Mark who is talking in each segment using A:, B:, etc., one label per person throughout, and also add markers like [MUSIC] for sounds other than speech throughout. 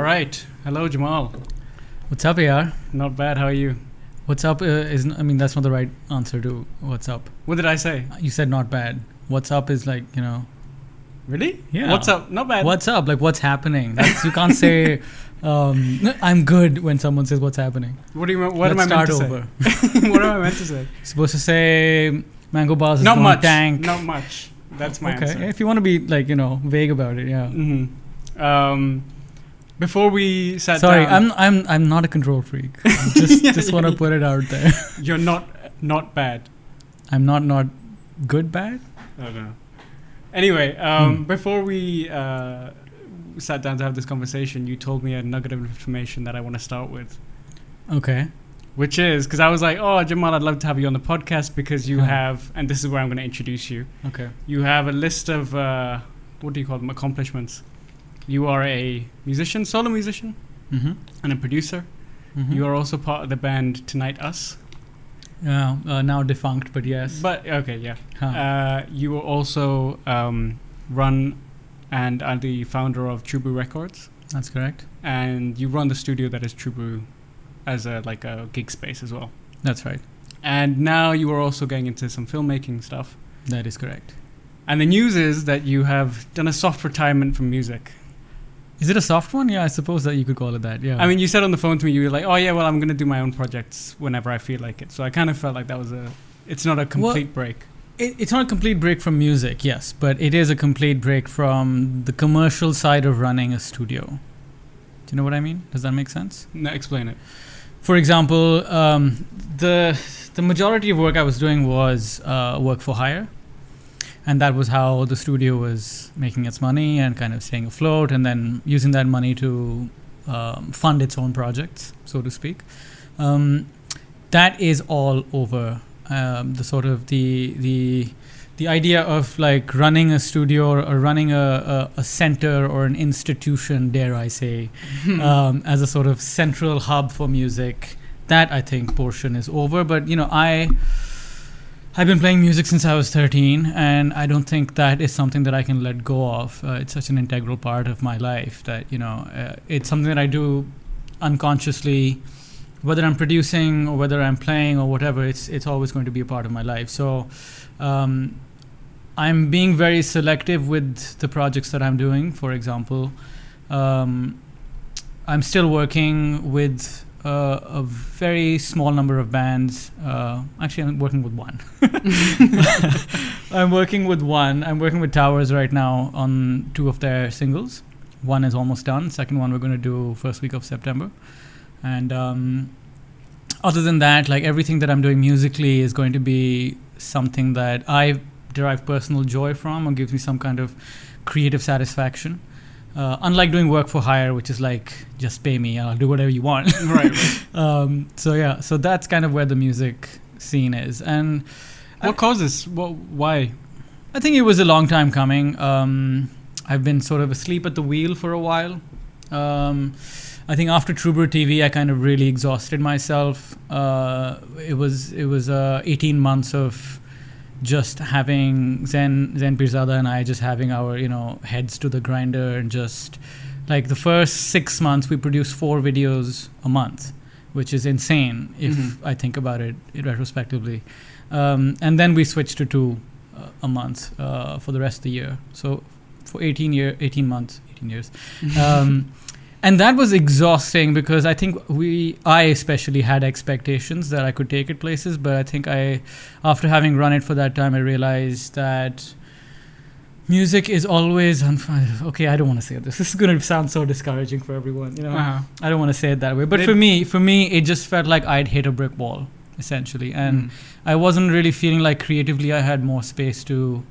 A: All right. Hello, Jamal.
B: What's up, AR?
A: Not bad. How are you?
B: What's up? Uh, is I mean that's not the right answer to what's up.
A: What did I say?
B: You said not bad. What's up is like you know
A: Really?
B: Yeah.
A: What's up? Not bad.
B: what's up like what's happening. That's, you can't say [LAUGHS] um, I'm good when someone says what's happening.
A: What do you? What
B: Let's
A: am I meant
B: start
A: to
B: over.
A: say? [LAUGHS] what am I meant to say?
B: You're [LAUGHS] supposed to say mango bars
A: Not much.
B: tank.
A: Not much. That's my
B: okay,
A: answer.
B: if you want to be like you know vague about it, yeah.
A: hmm Um, before we sat
B: Sorry,
A: down,
B: I'm I'm I'm not a control freak. I just
A: Yeah, [LAUGHS]
B: just want to
A: yeah.
B: put it out there. [LAUGHS]
A: you're not not bad.
B: I'm not not good bad.
A: I don't know. Anyway, um,
B: Hmm.
A: before we uh, sat down to have this conversation, you told me a nugget of information that I want to start with.
B: Okay.
A: Which is because I was like, "Oh, Jamal, I'd love to have you on the podcast because you
B: Huh.
A: have," and this is where I'm going to introduce you.
B: Okay.
A: You have a list of uh, what do you call them? Accomplishments. You are a musician, solo musician,
B: Mm-hmm.
A: and a producer.
B: mm-hmm.
A: You are also part of the band Tonight Us.
B: Yeah, uh, now defunct, but yes.
A: But okay, yeah.
B: Huh.
A: Uh, you also um, run and are the founder of Brew Records,
B: That's correct.
A: and you run the studio that is Brew as a like a gig space as well.
B: That's right.
A: And now you are also getting into some filmmaking stuff.
B: That is correct.
A: And the news is that you have done a soft retirement from music.
B: Is it a soft one? Yeah, I suppose that you could call it that. Yeah.
A: I mean, you said on the phone to me, you were like, "Oh yeah, well, I'm going to do my own projects whenever I feel like it." So I kind of felt like that was a. It's not a complete break.
B: it, it's not a complete break from music, yes, but it is a complete break from the commercial side of running a studio. Do you know what I mean? Does that make sense?
A: No, explain it.
B: For example, um, the the majority of work I was doing was uh, work for hire, and that was how the studio was making its money and kind of staying afloat, and then using that money to um, fund its own projects, so to speak. Um, that is all over. Um, the sort of the the the idea of like running a studio or, or running a, a, a center or an institution, dare I say, [LAUGHS] um, as a sort of central hub for music. That I think portion is over. But you know, I I've been playing music since I was 13, and I don't think that is something that I can let go of. Uh, it's such an integral part of my life that you know, uh, it's something that I do unconsciously. Whether I'm producing or whether I'm playing or whatever, it's it's always going to be a part of my life. So. Um, I'm being very selective with the projects that I'm doing. For example, um, I'm still working with uh, a very small number of bands. Uh, actually, I'm working with one. [LAUGHS] [LAUGHS] I'm working with one. I'm working with Towers right now on two of their singles. One is almost done. Second one we're going to do first week of September. And um, other than that, like everything that I'm doing musically is going to be something that I derive personal joy from or gives me some kind of creative satisfaction. Uh, unlike doing work for hire, which is like just pay me, I'll do whatever you want. [LAUGHS]
A: right. right. [LAUGHS]
B: um, so yeah, so that's kind of where the music scene is, and
A: What causes? What? Why?
B: I think it was a long time coming. Um, I've been sort of asleep at the wheel for a while. Um, I think after Brew TV, I kind of really exhausted myself. Uh, it was it was uh, 18 months of just having Zen Zen Pirzada and I just having our you know heads to the grinder and just like the first six months we produced four videos a month, which is insane if
A: Mhm.
B: I think about it retrospectively. Um, and then we switched to two uh, a month uh, for the rest of the year. So for 18 year 18 months 18 years [LAUGHS] um, and that was exhausting because i think we i especially had expectations that i could take it places but i think i after having run it for that time i realized that music is always unf- okay i don't want to say this [LAUGHS] this is going to sound so discouraging for everyone you know
A: Uh-huh.
B: i don't want to say it that way but
A: Did-
B: for me for me it just felt like i'd hit a brick wall essentially and
A: Mm.
B: I wasn't really feeling like creatively I had more space to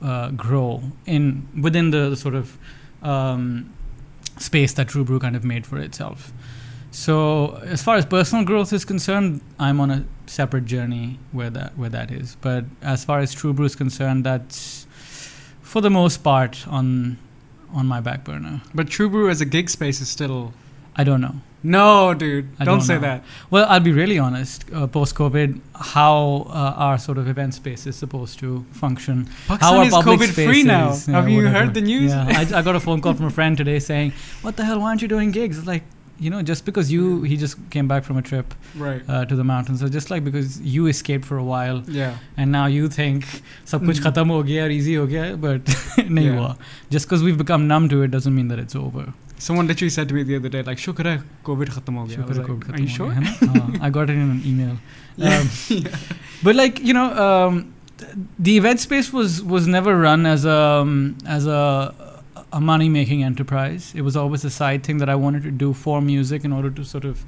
B: uh, grow in within the, the sort of um, space that True Brew kind of made for itself. So as far as personal growth is concerned, I'm on a separate journey where that where that is. But as far as True Brew is concerned, that's for the most part on on my back burner.
A: But True Brew as a gig space is still.
B: I don't know.
A: No, dude,
B: I
A: don't,
B: don't
A: say
B: know.
A: that.
B: Well, I'll be really honest. Uh, Post COVID, how uh, our sort of event space is supposed to function.
A: Pakistan is COVID spaces, free now.
B: Yeah,
A: Have you
B: whatever.
A: heard the news?
B: Yeah, I, I, got a phone call from a friend today [LAUGHS] saying, "What the hell? Why aren't you doing gigs?" It's like, you know, just because you he just came back from a trip
A: right.
B: uh, to the mountains. So just like because you escaped for a while,
A: yeah,
B: and now you think sab
A: kuch
B: mm. khatam ho gaya, easy ho gaya, but [LAUGHS] nahi
A: yeah.
B: Hua. Just because we've become numb to it doesn't mean that it's over.
A: Someone literally said to me the other day, like, "Shukra, COVID khatam ho gaya."
B: Shukr
A: like,
B: COVID khatam
A: Are you sure?
B: uh, [LAUGHS] I got it in an email. Um, [LAUGHS] yeah. But like you know, um, the event space was was never run as a um, as a a money making enterprise. It was always a side thing that I wanted to do for music in order to sort of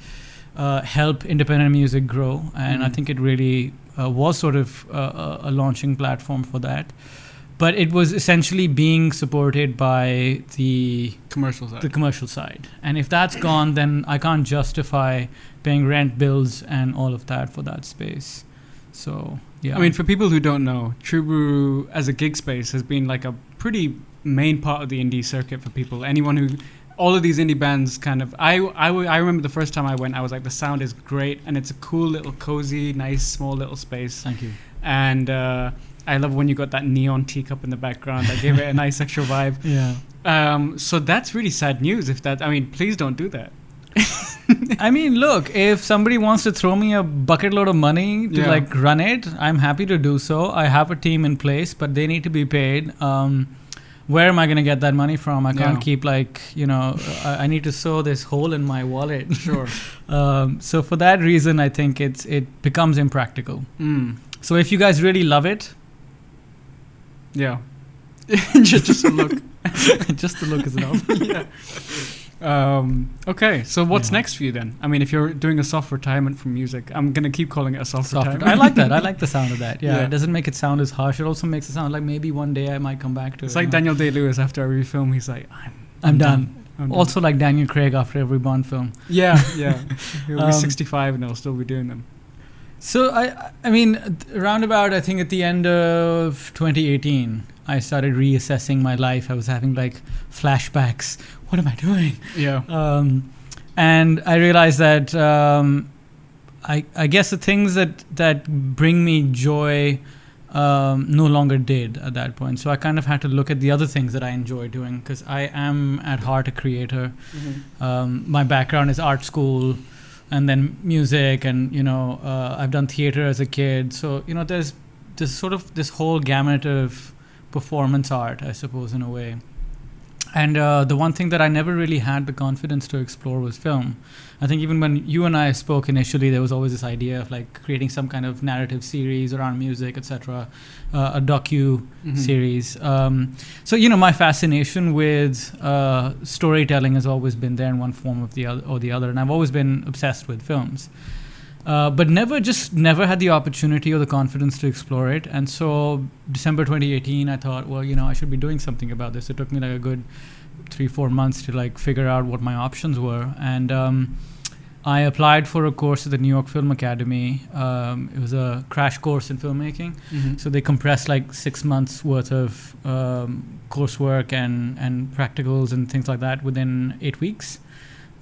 B: uh, help independent music grow, and mm.
A: I
B: think it really uh, was sort of a, a launching platform for that. But it was essentially being supported by the
A: Commercial side.
B: the commercial side. And if that's gone, then I can't justify paying rent bills and all of that for that space. So yeah,
A: I mean, for people who don't know, True Brew as a gig space has been like a pretty main part of the indie circuit for people. Anyone who, all of these indie bands kind of, I I remember the first time I went, I was like, the sound is great and it's a cool little cozy, nice, small little space.
B: thank you.
A: And uh, I love when you got that neon teacup in the background that gave it a nice extra vibe. [LAUGHS]
B: Yeah,
A: Um, so that's really sad news. If that, I mean, please don't do that. [LAUGHS]
B: I mean, look, if somebody wants to throw me a bucket load of money to
A: Yeah.
B: like run it, I'm happy to do so. I have a team in place, but they need to be paid. Um, where am I going to get that money from? I can't
A: Yeah.
B: keep like you know. I, I need to sew this hole in my wallet.
A: Sure. [LAUGHS]
B: um, so for that reason, I think it's it becomes impractical.
A: mm.
B: So if you guys really love it,
A: Yeah. [LAUGHS] just, just a look. [LAUGHS]
B: just the look is enough. [LAUGHS]
A: yeah. Um, okay, so what's
B: Yeah.
A: next for you then? I mean, if you're doing a soft retirement from music, I'm gonna keep calling it a soft,
B: Soft-
A: retirement.
B: I like that. I like the sound of that. Yeah,
A: Yeah.
B: it doesn't make it sound as harsh. It also makes it sound like maybe one day I might come back to
A: It's
B: it.
A: like
B: you know?
A: Daniel Day Lewis after every film, he's like, I'm,
B: I'm done.
A: I'm done."
B: Also, like Daniel Craig after every Bond film.
A: yeah, yeah. He'll be
B: Um,
A: 65 and he'll still be doing them.
B: So I, I mean, around about I think at the end of 2018, I started reassessing my life. I was having like flashbacks. What am I doing?
A: Yeah.
B: um, and I realized that um, I, I guess the things that that bring me joy um, no longer did at that point. So I kind of had to look at the other things that I enjoy doing because I am at heart a creator. Um, my background is art school, and then music, and you know uh, I've done theater as a kid. So you know there's there's sort of this whole gamut of performance art, I suppose, in a way. And uh, the one thing that I never really had the confidence to explore was film. I think even when you and I spoke initially, there was always this idea of like creating some kind of narrative series around music, etc., uh, a docu
A: Mhm.
B: series. Um, so you know, my fascination with uh, storytelling has always been there in one form of the other or the other, and I've always been obsessed with films. Uh, but never just never had the opportunity or the confidence to explore it and so december 2018 i thought well you know i should be doing something about this it took me like a good three four months to like figure out what my options were and um, i applied for a course at the new york film academy um, it was a crash course in filmmaking
A: Mhm.
B: so they compressed like six months worth of um, coursework and, and practicals and things like that within eight weeks.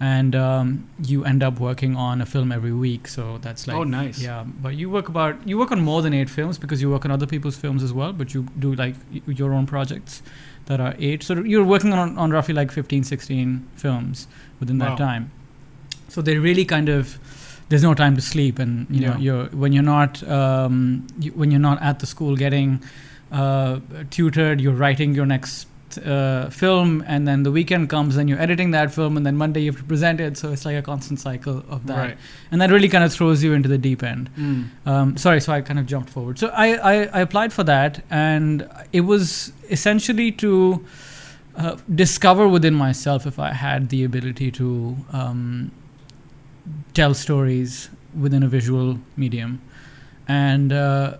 B: And um, you end up working on a film every week. So that's like
A: oh, nice.
B: yeah, but you work about you work on more than eight films because you work on other people's films as well. But you do like y- your own projects that are eight. So you're working on, on roughly like 15, 16 films within
A: Wow.
B: that time. So they really kind of there's no time to sleep, and you know
A: Yeah.
B: you're when you're not um, you, when you're not at the school getting uh, tutored, you're writing your next uh, film, and then the weekend comes and you're editing that film, and then Monday you have to present it. So it's like a constant cycle of that
A: Right.
B: and that really kind of throws you into the deep end.
A: Mm.
B: Um, sorry, so I kind of jumped forward. So I, I, I applied for that, and it was essentially to uh, discover within myself if I had the ability to um, tell stories within a visual medium. And uh,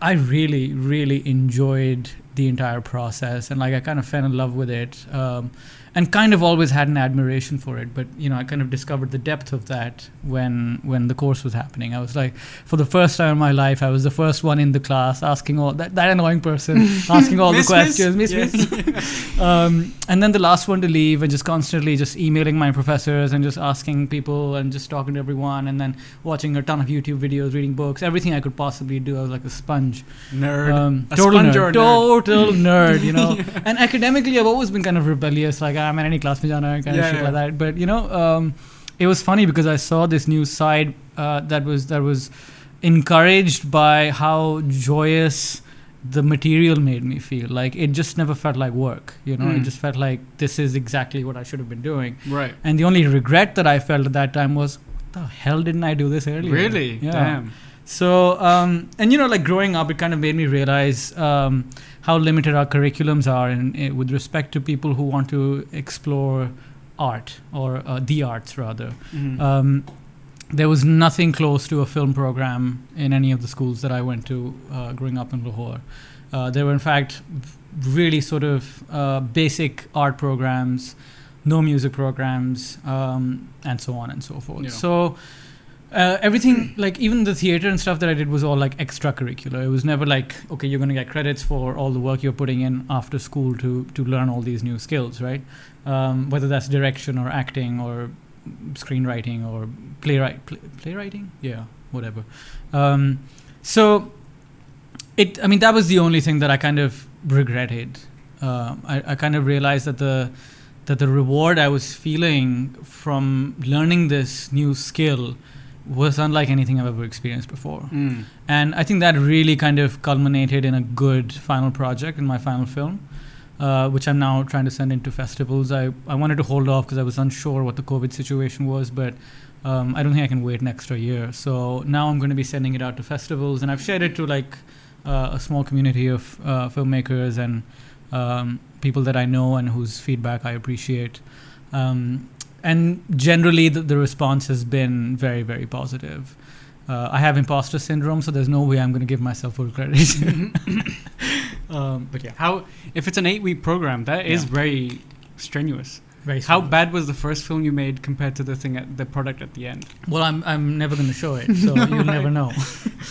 B: I really, really enjoyed the entire process, and like I kind of fell in love with it. Um, and kind of always had an admiration for it. But you know, I kind of discovered the depth of that when when the course was happening. I was like, for the first time in my life, I was the first one in the class asking all that, that annoying person [LAUGHS] asking all the
A: Miss, miss?
B: questions, miss,
A: Yes.
B: miss. [LAUGHS] [LAUGHS] um, and then the last one to leave, and just constantly just emailing my professors and just asking people and just talking to everyone, and then watching a ton of YouTube videos, reading books, everything I could possibly do. I was like a sponge.
A: Nerd.
B: Um,
A: A
B: total nerd,
A: nerd?
B: total nerd, you know. And academically, I've always been kind of rebellious, like I'm in any class jana, kind
A: Yeah,
B: of shit like that. But you know, um, it was funny because I saw this new side uh, that was that was encouraged by how joyous the material made me feel. Like it just never felt like work, you know. It
A: Mm.
B: just felt like this is exactly what I should have been doing.
A: Right.
B: And the only regret that I felt at that time was, the hell didn't I do this earlier?
A: Really?
B: Yeah.
A: Damn.
B: So, um, and you know, like growing up, it kind of made me realize um, how limited our curriculums are in, in, with respect to people who want to explore art or uh, the arts, rather.
A: Mhm.
B: Um, there was nothing close to a film program in any of the schools that I went to uh, growing up in Lahore. Uh, there were, in fact, really sort of uh, basic art programs, no music programs, um, and so on and so forth.
A: Yeah.
B: So, uh, everything, like even the theater and stuff that I did, was all like extracurricular. It was never like, okay, you're going to get credits for all the work you're putting in after school to to learn all these new skills, right? Um, whether that's direction or acting or screenwriting or playwright play, playwriting yeah whatever um, so it i mean that was the only thing that i kind of regretted um, I, I kind of realized that the that the reward i was feeling from learning this new skill was unlike anything i've ever experienced before
A: Mm.
B: and I think that really kind of culminated in a good final project in my final film, uh, which I'm now trying to send into festivals. I, I wanted to hold off because I was unsure what the COVID situation was, but um, I don't think I can wait an extra year. So now I'm going to be sending it out to festivals, and I've shared it to like uh, a small community of uh, filmmakers and um, people that I know and whose feedback I appreciate. Um, and generally, the, the response has been very, very positive. Uh, I have imposter syndrome, so there's no way I'm going to give myself full credit. [COUGHS] um, but yeah,
A: How if it's an eight week program, that is
B: Yeah.
A: very strenuous.
B: very.
A: How bad was the first film you made compared to the thing at the product at the end?
B: Well, I'm I'm never going to show it, so [LAUGHS] you'll never know. [LAUGHS]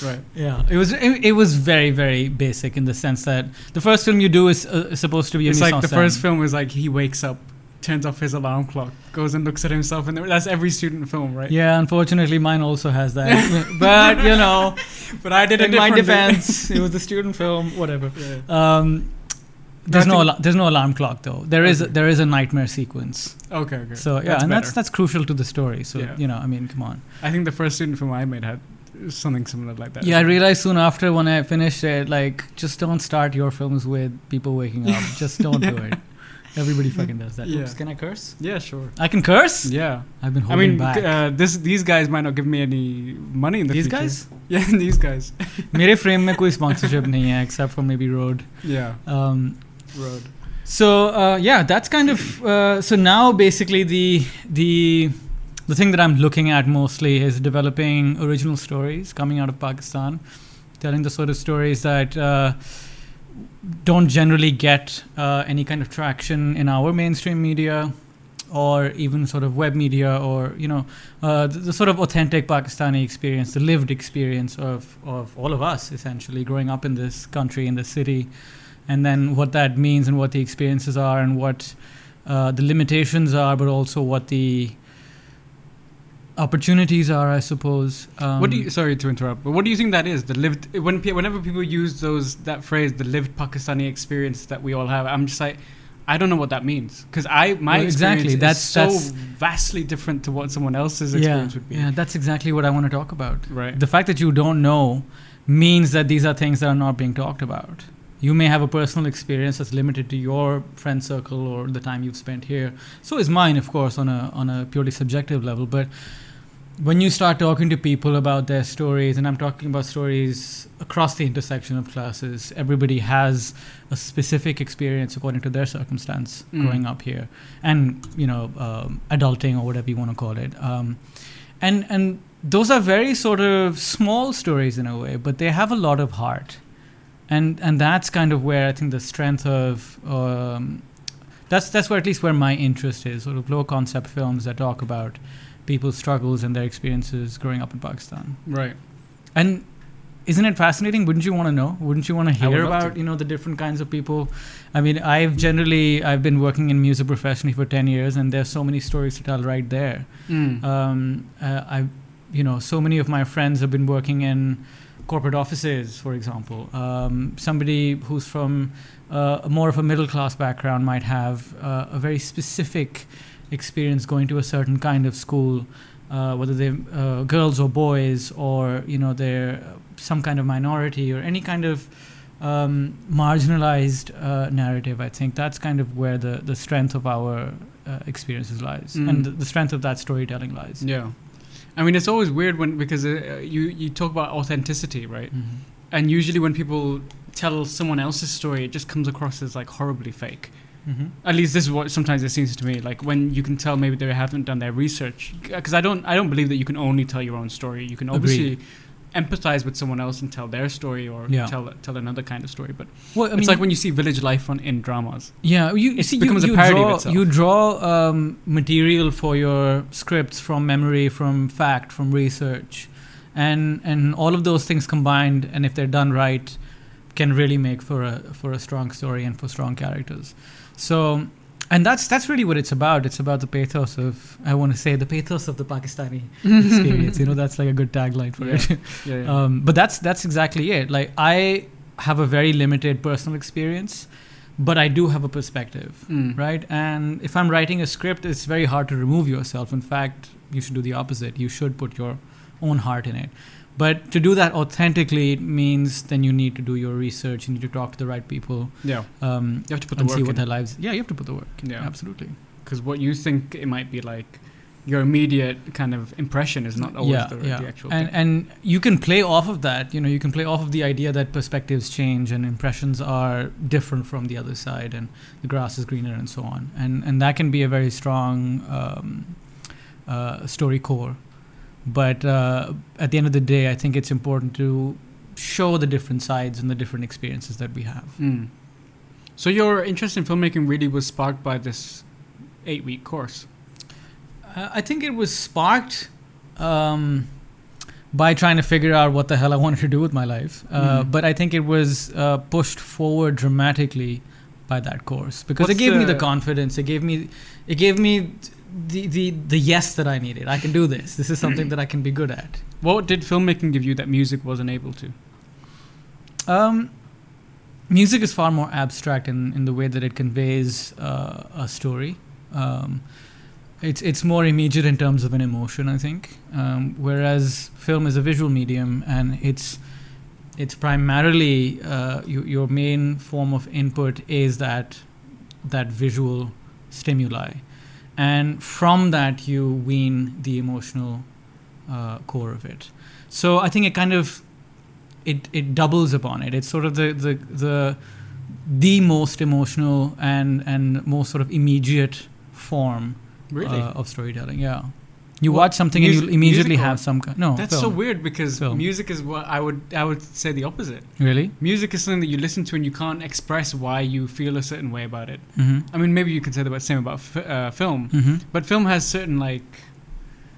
A: Right.
B: Yeah, it was it, it was very very basic in the sense that the first film you do is uh, supposed to be.
A: It's like the first film is like he wakes up, turns off his alarm clock, goes and looks at himself, and that's every student film, right?
B: Yeah, unfortunately, mine also has that. [LAUGHS] but you know, [LAUGHS]
A: But I did it
B: in my defense, [LAUGHS] it was a student film. Whatever.
A: Yeah.
B: Um, there's no alar- there's no alarm clock though. there is a there is a nightmare sequence.
A: Okay, okay.
B: So yeah,
A: That's
B: and that's
A: better.
B: that's crucial to the story. So
A: Yeah.
B: you know, I mean, come on.
A: I think the first student film I made had something similar like that.
B: Yeah, I realized soon after when I finished it, like, just don't start your films with people waking up. just don't do it. Everybody fucking does that.
A: Yeah.
B: Oops, can I curse?
A: Yeah, sure.
B: I can curse.
A: Yeah.
B: I've been
A: I
B: holding
A: mean,
B: back.
A: uh, this these guys might not give me any money in the
B: These
A: future.
B: guys? [LAUGHS]
A: Yeah, these guys. [LAUGHS]
B: मेरे frame में कोई sponsorship नहीं है except for maybe Road.
A: Yeah.
B: Um,
A: Road.
B: so uh, yeah, that's kind of uh, so now basically the the the thing that I'm looking at mostly is developing original stories coming out of Pakistan, telling the sort of stories that uh, don't generally get uh, any kind of traction in our mainstream media or even sort of web media or you know uh, the, the sort of authentic Pakistani experience, the lived experience of of all of us essentially growing up in this country in this city, and then what that means and what the experiences are and what uh, the limitations are, but also what the opportunities are, I suppose. Um,
A: what do you? Sorry to interrupt, but what do you think that is? The lived. When whenever people use those that phrase, the lived Pakistani experience that we all have, I'm just like, I don't know what that means because I my
B: Well, exactly,
A: experience
B: that's-
A: is so
B: that's-
A: vastly different to what someone else's
B: yeah,
A: experience would be.
B: yeah, that's exactly what I want to talk about.
A: Right.
B: The fact that you don't know means that these are things that are not being talked about. You may have a personal experience that's limited to your friend circle or the time you've spent here. So is mine, of course, on a on a purely subjective level. But when you start talking to people about their stories, and I'm talking about stories across the intersection of classes, everybody has a specific experience according to their circumstance
A: Mm.
B: growing up here, and you know, um, adulting or whatever you want to call it. Um, and and those are very sort of small stories in a way, but they have a lot of heart, and and that's kind of where I think the strength of um, that's that's where at least where my interest is, sort of low concept films that talk about people's struggles and their experiences growing up in Pakistan.
A: Right.
B: And isn't it fascinating? Wouldn't you want to know? Wouldn't you want to hear about
A: to.
B: you know the different kinds of people? I mean, I've generally I've been working in music professionally for ten years, and there's so many stories to tell right there.
A: Mm.
B: Um, uh, I, you know, so many of my friends have been working in corporate offices, for example. Um, somebody who's from uh, more of a middle class background might have uh, a very specific experience going to a certain kind of school, uh, whether they're uh, girls or boys, or you know they're some kind of minority or any kind of um, marginalized uh, narrative. I think that's kind of where the the strength of our uh, experiences lies,
A: Mm.
B: and the, the strength of that storytelling lies.
A: Yeah. I mean, it's always weird when because uh, you you talk about authenticity, right?
B: Mhm.
A: And usually when people tell someone else's story, it just comes across as like horribly fake.
B: Mhm.
A: At least this is what sometimes it seems to me. Like when you can tell maybe they haven't done their research, because I don't I don't believe that you can only tell your own story. You can obviously empathize with someone else and tell their story or
B: Yeah.
A: tell tell another kind of story. But
B: Well, I mean,
A: it's like when you see village life on in dramas.
B: yeah, you
A: it
B: see,
A: becomes a
B: you, you
A: parody of
B: draw,
A: itself.
B: You draw um, material for your scripts from memory, from fact, from research, and and all of those things combined, and if they're done right, can really make for a for a strong story and for strong characters. So. And that's that's really what it's about. It's about the pathos of I want to say the pathos of the Pakistani [LAUGHS] experience. you know, that's like a good tagline for
A: Yeah.
B: it.
A: Yeah, yeah.
B: Um, but that's that's exactly it. Like I have a very limited personal experience, but I do have a perspective,
A: Mm.
B: right? And if I'm writing a script, it's very hard to remove yourself. In fact, you should do the opposite. You should put your own heart in it. But to do that authentically it means then you need to do your research. You need to talk to the right people
A: Yeah,
B: um,
A: you have to put the
B: and
A: work
B: see what
A: in.
B: their lives. Yeah, you have to put the work.
A: Yeah,
B: Absolutely.
A: because what you think it might be like, your immediate kind of impression is not always
B: yeah,
A: the,
B: yeah.
A: the actual
B: and
A: thing.
B: and you can play off of that. You know, you can play off of the idea that perspectives change and impressions are different from the other side, and the grass is greener, and so on. And and that can be a very strong um, uh, story core. But uh, at the end of the day, I think it's important to show the different sides and the different experiences that we have.
A: Mm. So your interest in filmmaking really was sparked by this eight-week course.
B: Uh, I think it was sparked um, by trying to figure out what the hell I wanted to do with my life. Uh,
A: Mhm.
B: But I think it was uh, pushed forward dramatically by that course because
A: What's
B: it gave me the
A: the-
B: confidence. It gave me, it gave me the, the the yes that I needed. I can do this. This is something that I can be good at.
A: What did filmmaking give you that music wasn't able to?
B: Um, music is far more abstract in, in the way that it conveys uh, a story. Um, it's it's more immediate in terms of an emotion, I think. Um, whereas film is a visual medium, and it's it's primarily uh, you, your main form of input is that that visual stimuli, and from that you wean the emotional uh, core of it. So I think it kind of it it doubles upon it. It's sort of the the the the most emotional and and most sort of immediate form
A: Really?
B: uh, of storytelling. Yeah, you
A: Well,
B: watch something
A: mus-
B: and you immediately
A: music or-
B: have some kind. No,
A: That's so weird because
B: Film.
A: music is what I would I would say the opposite.
B: Really?
A: Music is something that you listen to and you can't express why you feel a certain way about it.
B: Mm-hmm.
A: I mean, maybe you can say the same about f- uh, film,
B: Mm-hmm.
A: but film has certain like.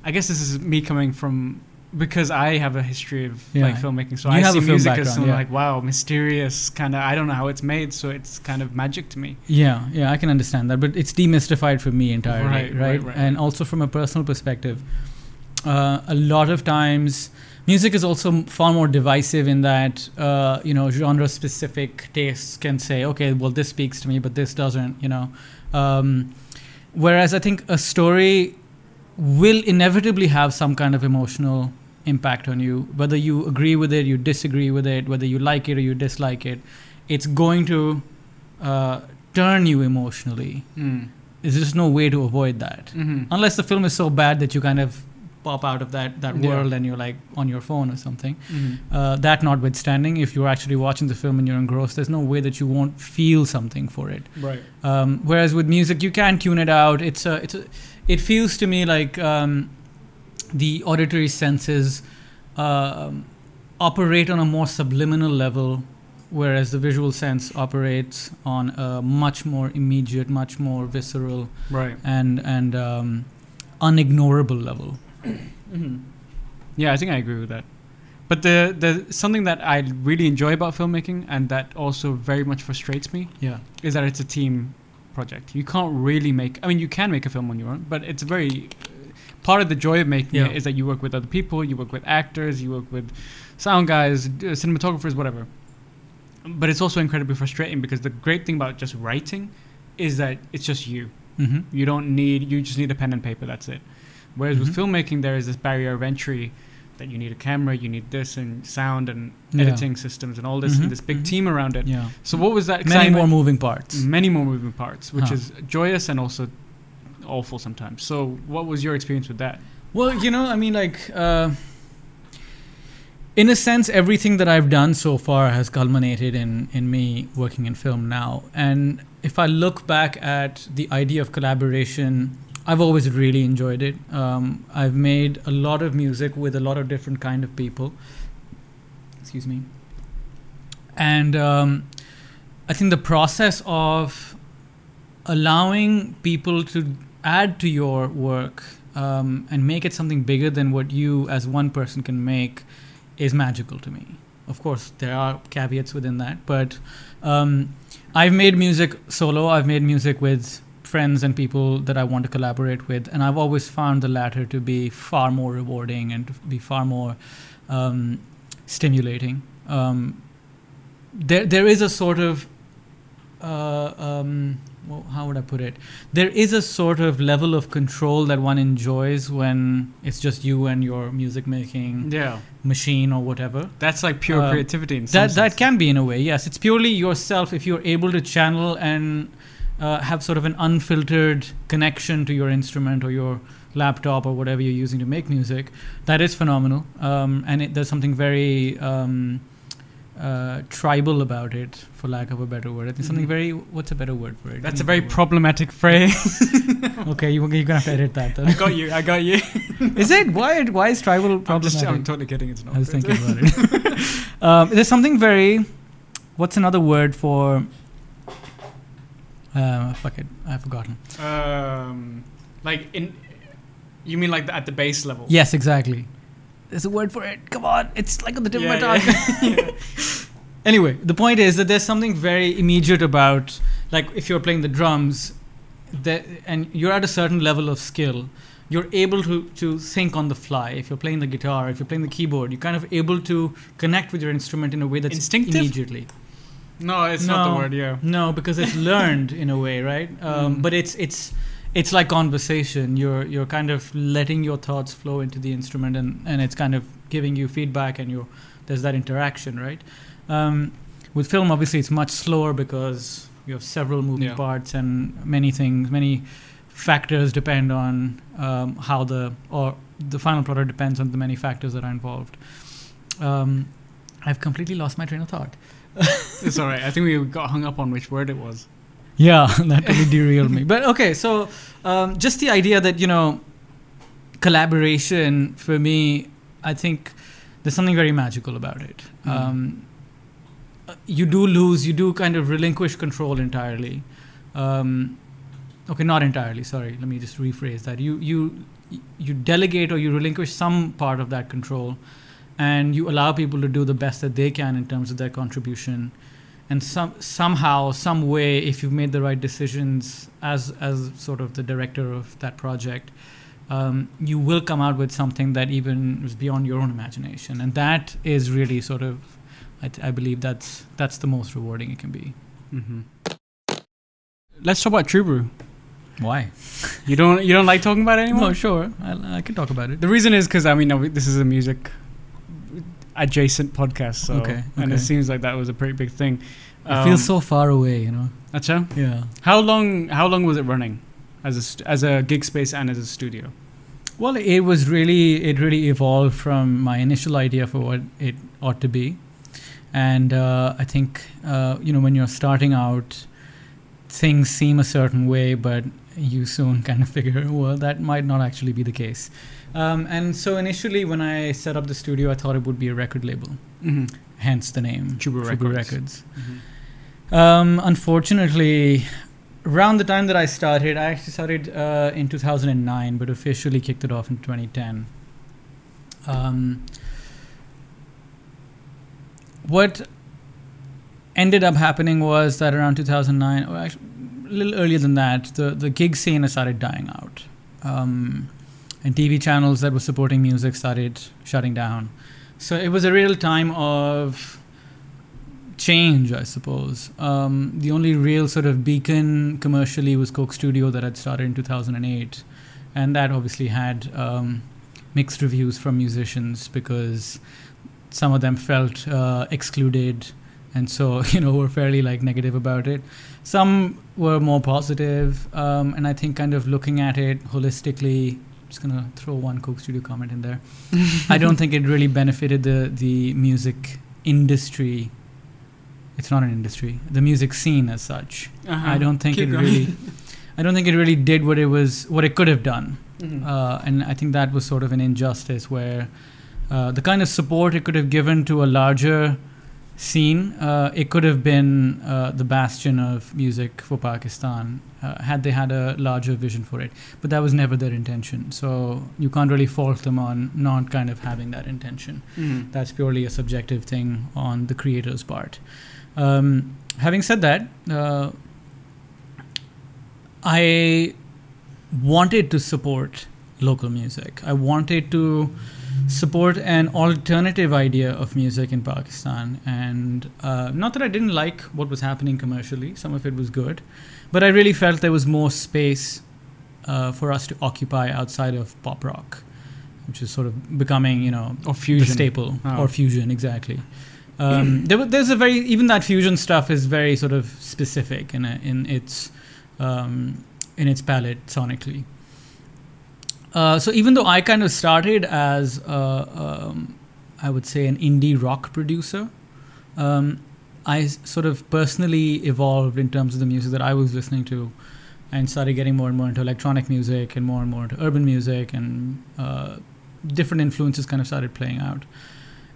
A: I guess this is me coming from because I have a history of
B: Yeah.
A: like filmmaking, so
B: You
A: I
B: have
A: see music as something
B: yeah.
A: like wow, mysterious kind of. I don't know how it's made, so it's kind of magic to me.
B: Yeah, yeah, I can understand that, but it's demystified for me entirely,
A: Right,
B: right?
A: right, right.
B: And also from a personal perspective, uh, a lot of times music is also far more divisive in that uh, you know genre-specific tastes can say, okay, well this speaks to me, but this doesn't, you know. Um, whereas I think a story will inevitably have some kind of emotional impact on you, whether you agree with it, you disagree with it, whether you like it or you dislike it. It's going to uh, turn you emotionally.
A: Mm.
B: There's just no way to avoid that,
A: hmm
B: unless the film is so bad that you kind of pop out of that that
A: Yeah.
B: world and you're like on your phone or something.
A: hmm
B: Uh, that notwithstanding, if you're actually watching the film and you're engrossed, there's no way that you won't feel something for it.
A: Right.
B: Um, whereas with music, you can tune it out. It's a, it's a, it feels to me like um, the auditory senses um, operate on a more subliminal level whereas the visual sense operates on a much more immediate, much more visceral,
A: Right.
B: and and um, unignorable level.
A: hmm Yeah, I think I agree with that. But the the something that I really enjoy about filmmaking and that also very much frustrates me
B: Yeah.
A: is that it's a team project. You can't really make. I mean, you can make a film on your own, but it's very part of the joy of making
B: Yeah.
A: it is that you work with other people, you work with actors, you work with sound guys, uh, cinematographers, whatever. But it's also incredibly frustrating because the great thing about just writing is that it's just you.
B: Mm-hmm.
A: You don't need. You just need a pen and paper. That's it. Whereas with
B: Mhm.
A: filmmaking, there is this barrier of entry that you need a camera, you need this and sound and
B: Yeah.
A: editing systems and all this
B: Mhm,
A: and this big
B: mhm.
A: team around it.
B: Yeah.
A: So what was that?
B: Many more moving parts.
A: many more moving parts, which
B: Huh.
A: is joyous and also awful sometimes. So what was your experience with that?
B: Well, you know, I mean, like, uh, in a sense, everything that I've done so far has culminated in in me working in film now. And if I look back at the idea of collaboration, I've always really enjoyed it. Um, I've made a lot of music with a lot of different kind of people. Excuse me. And um, I think the process of allowing people to add to your work um, and make it something bigger than what you as one person can make is magical to me. Of course, there are caveats within that, but um, I've made music solo. I've made music with friends and people that I want to collaborate with, and I've always found the latter to be far more rewarding and to be far more um, stimulating. Um, there, there is a sort of uh, um, well, how would I put it? There is a sort of level of control that one enjoys when it's just you and your music making
A: Yeah,
B: machine or whatever.
A: that's like pure
B: Uh,
A: creativity. In some
B: That that can be in a way, yes. It's purely yourself if you're able to channel and uh, have sort of an unfiltered connection to your instrument or your laptop or whatever you're using to make music. That is phenomenal, um, and it, there's something very um, uh, tribal about it, for lack of a better word. I think something
A: Mhm.
B: very. What's a better word for it?
A: That's a very
B: word.
A: problematic phrase. [LAUGHS]
B: Okay, you, you're gonna have to edit that. Then. [LAUGHS]
A: I got you. I got you. [LAUGHS]
B: is it why? Why is tribal
A: I'm
B: problematic?
A: just. I'm totally kidding. It's not.
B: I was thinking about it. um, there's something very. What's another word for? Uh, fuck it, I've forgotten.
A: Um, like in. You mean like the, at the base level?
B: Yes, exactly. There's a word for it. Come on, it's like on the tip
A: Yeah,
B: of my tongue.
A: yeah. [LAUGHS] [LAUGHS]
B: anyway, the point is that there's something very immediate about, like, if you're playing the drums, that and you're at a certain level of skill, you're able to to think on the fly. If you're playing the guitar, if you're playing the keyboard, you're kind of able to connect with your instrument in a way that's
A: Instinctive?
B: immediately.
A: No, it's not the word. Yeah.
B: No, because it's [LAUGHS] learned in a way, right? Um,
A: Mm.
B: But it's it's it's like conversation. You're you're kind of letting your thoughts flow into the instrument, and, and it's kind of giving you feedback, and you there's that interaction, right? Um, with film, obviously, it's much slower because you have several moving
A: Yeah.
B: parts and many things, many factors depend on um, how the or the final product depends on the many factors that are involved. Um, I've completely lost my train of thought.
A: It's all right. I think we got hung up on which word it was.
B: Yeah, [LAUGHS] that really derailed me. But okay, so um, just the idea that you know, collaboration for me, I think there's something very magical about it.
A: Mhm.
B: Um, uh, you do lose, you do kind of relinquish control entirely. Um, okay, not entirely. Sorry, let me just rephrase that. You you you delegate or you relinquish some part of that control, and you allow people to do the best that they can in terms of their contribution and some somehow some way if you've made the right decisions as as sort of the director of that project um, you will come out with something that even is beyond your own imagination and that is really sort of I, th- I believe that's that's the most rewarding it can be
A: Mm-hmm. Let's talk about True Brew.
B: why
A: You don't. You don't like talking about it anymore.
B: no sure I, I can talk about it
A: The reason is because I mean this is a music adjacent podcast, so
B: Okay,
A: and it seems like that was a pretty big thing.
B: it feels so far away you know
A: Acha?
B: yeah
A: How long? How long was it running, as a st- as a gig space and as a studio?
B: Well, it was really it really evolved from my initial idea for what it ought to be, and uh, I think uh, you know when you're starting out, things seem a certain way, but you soon [LAUGHS] kind of figure, well, that might not actually be the case. Um, and so initially, when I set up the studio, I thought it would be a record label,
A: hmm
B: hence the name
A: True
B: Brew
A: Records.
B: Records. Um, unfortunately, around the time that I started, I actually started uh, in 2009, but officially kicked it off in 2010. Um, what ended up happening was that around 2009, or actually a little earlier than that, the, the gig scene started dying out. Um, and TV channels that were supporting music started shutting down. So it was a real time of change, I suppose. Um, the only real sort of beacon commercially was Coke Studio that had started in 2008, and that obviously had um, mixed reviews from musicians because some of them felt uh, excluded, and so [LAUGHS] you know were fairly like negative about it. Some were more positive, um, and I think kind of looking at it holistically. Just gonna throw one Coke Studio comment in there. I don't think it really benefited the the music industry. It's not an industry. The music scene as such.
A: Uh-huh.
B: I don't think
A: Keep
B: it
A: going.
B: really. I don't think it really did what it was, what it could have done.
A: Mhm.
B: Uh, and I think that was sort of an injustice where uh, the kind of support it could have given to a larger scene, uh, it could have been uh, the bastion of music for Pakistan uh, had they had a larger vision for it. But that was never their intention. So you can't really fault them on not kind of having that intention
A: Mhm.
B: that's purely a subjective thing on the creator's part. Um, having said that, uh, I wanted to support local music. I wanted to support an alternative idea of music in Pakistan. And uh, not that I didn't like what was happening commercially, some of it was good, but I really felt there was more space uh, for us to occupy outside of pop rock, which is sort of becoming, you know,
A: Or
B: the
A: fusion.
B: staple
A: Oh.
B: or fusion exactly um, [CLEARS THROAT] there, there's a very even that fusion stuff is very sort of specific in a, in its um, in its palette sonically uh, so even though I kind of started as uh, um, I would say an indie rock producer um, I sort of personally evolved in terms of the music that I was listening to and started getting more and more into electronic music and more and more into urban music and uh, different influences kind of started playing out.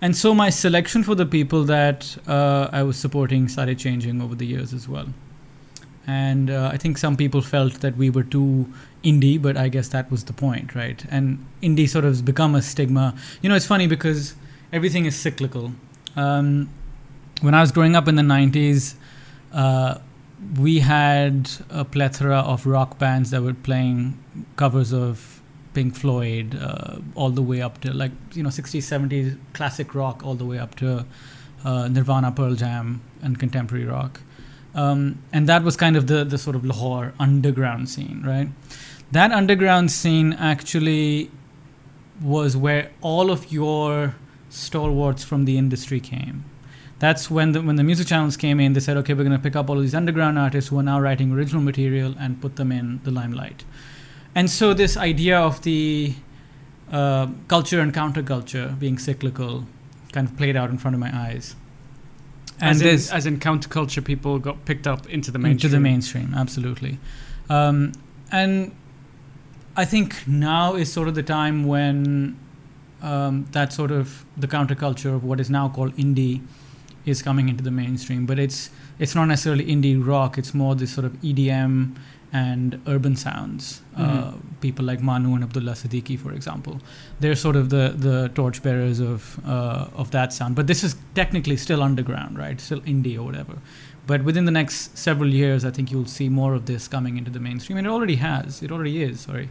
B: And so my selection for the people that uh, I was supporting started changing over the years as well. And uh, I think some people felt that we were too indie, but I guess that was the point, right? And indie sort of has become a stigma. You know, it's funny because everything is cyclical. Um, when I was growing up in the 90s, uh, we had a plethora of rock bands that were playing covers of Pink Floyd, uh, all the way up to like you know 60s, 70s classic rock, all the way up to uh, Nirvana, Pearl Jam, and contemporary rock. Um, and that was kind of the the sort of Lahore underground scene, right? That underground scene actually was where all of your stalwarts from the industry came. That's when the when the music channels came in. They said, okay, we're going to pick up all of these underground artists who are now writing original material and put them in the limelight. And so this idea of the uh, culture and counterculture being cyclical kind of played out in front of my eyes. And
A: as, in, as in counterculture, people got picked up into the mainstream.
B: into the mainstream, absolutely. Um, and I think now is sort of the time when um, that sort of the counterculture of what is now called indie is coming into the mainstream. But it's it's not necessarily indie rock. It's more this sort of EDM and urban sounds. Uh, people like Maanu and Abdullah Siddiqui, for example, they're sort of the the torchbearers of uh, of that sound. But this is technically still underground, right? Still indie or whatever. But within the next several years, I think you'll see more of this coming into the mainstream, and it already has. It already is. Sorry,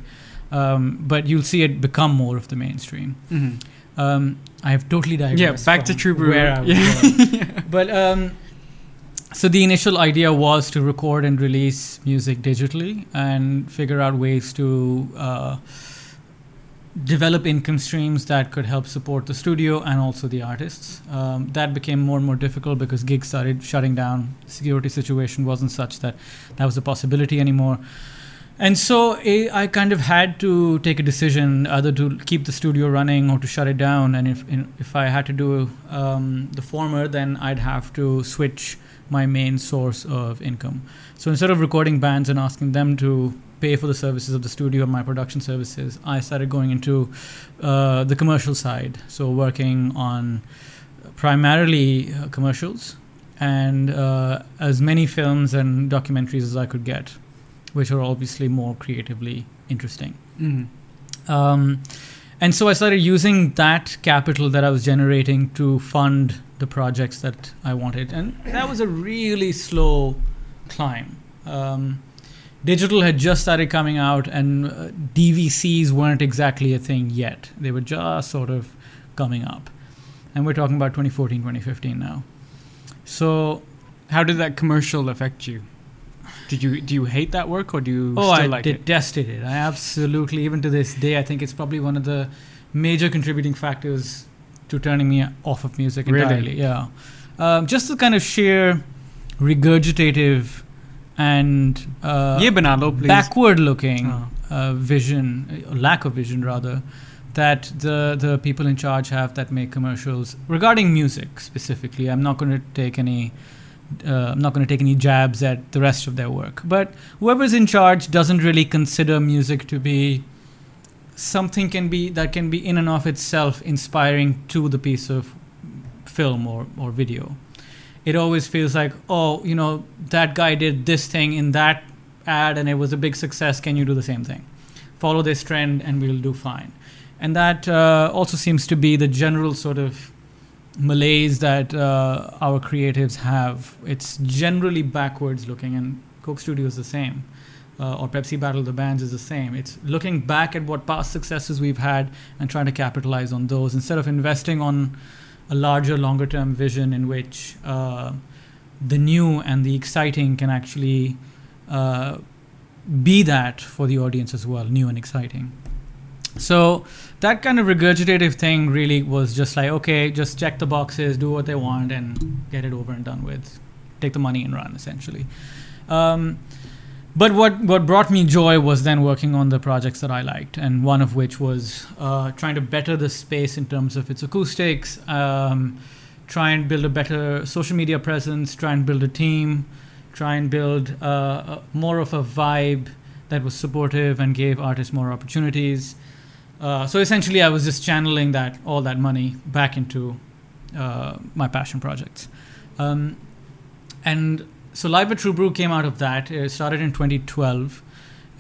B: um, but you'll see it become more of the mainstream.
A: Mhm.
B: Um, I have totally digressed.
A: Yeah, back to True Brew.
B: Where I was
A: Yeah. [LAUGHS]
B: But um, so the initial idea was to record and release music digitally and figure out ways to uh, develop income streams that could help support the studio and also the artists. Um, that became more and more difficult because gigs started shutting down. Security situation wasn't such that that was a possibility anymore. And so eh, I kind of had to take a decision either to keep the studio running or to shut it down. And if if I had to do um, the former, then I'd have to switch my main source of income. So instead of recording bands and asking them to pay for the services of the studio and my production services, I started going into uh, the commercial side. So working on primarily uh, commercials and uh, as many films and documentaries as I could get, which are obviously more creatively interesting.
A: Mhm.
B: Um, and so I started using that capital that I was generating to fund the projects that I wanted. And that was a really slow climb. Um, digital had just started coming out, and uh, DVCs weren't exactly a thing yet. They were just sort of coming up. And we're talking about 2014, 2015 now. So,
A: How did that commercial affect you? Did you do you hate that work or do you
B: oh,
A: still
B: I
A: like it?
B: detested it. I absolutely, even to this day, I think it's probably one of the major contributing factors to turning me off of music
A: Really?
B: entirely. Yeah, um, just the kind of sheer regurgitative and uh,
A: ये बना लो please.
B: backward-looking
A: हाँ.
B: uh, vision, uh, lack of vision rather, that the the people in charge have that make commercials regarding music specifically. I'm not going to take any. Uh, I'm not going to take any jabs at the rest of their work, but whoever's in charge doesn't really consider music to be something can be that can be in and of itself inspiring to the piece of film or, or video. It always feels like, oh, you know, that guy did this thing in that ad and it was a big success. Can you do the same thing? Follow this trend and we'll do fine. And that uh, also seems to be the general sort of malaise that uh, our creatives have. It's generally backwards looking, and Coke Studio is the same. Uh, or Pepsi Battle the Bands is the same. It's looking back at what past successes we've had and trying to capitalize on those instead of investing on a larger, longer term vision in which uh, the new and the exciting can actually uh, be that for the audience as well, new and exciting. So that kind of regurgitative thing really was just like, okay, just check the boxes, do what they want, and get it over and done with. Take the money and run, essentially. Um, but what, what brought me joy was then working on the projects that I liked, and one of which was uh, trying to better the space in terms of its acoustics, um, try and build a better social media presence, try and build a team, try and build uh, a, more of a vibe that was supportive and gave artists more opportunities. Uh, so essentially, I was just channeling that all that money back into uh, my passion projects. Um, and so Live at True Brew came out of that. It started in 2012,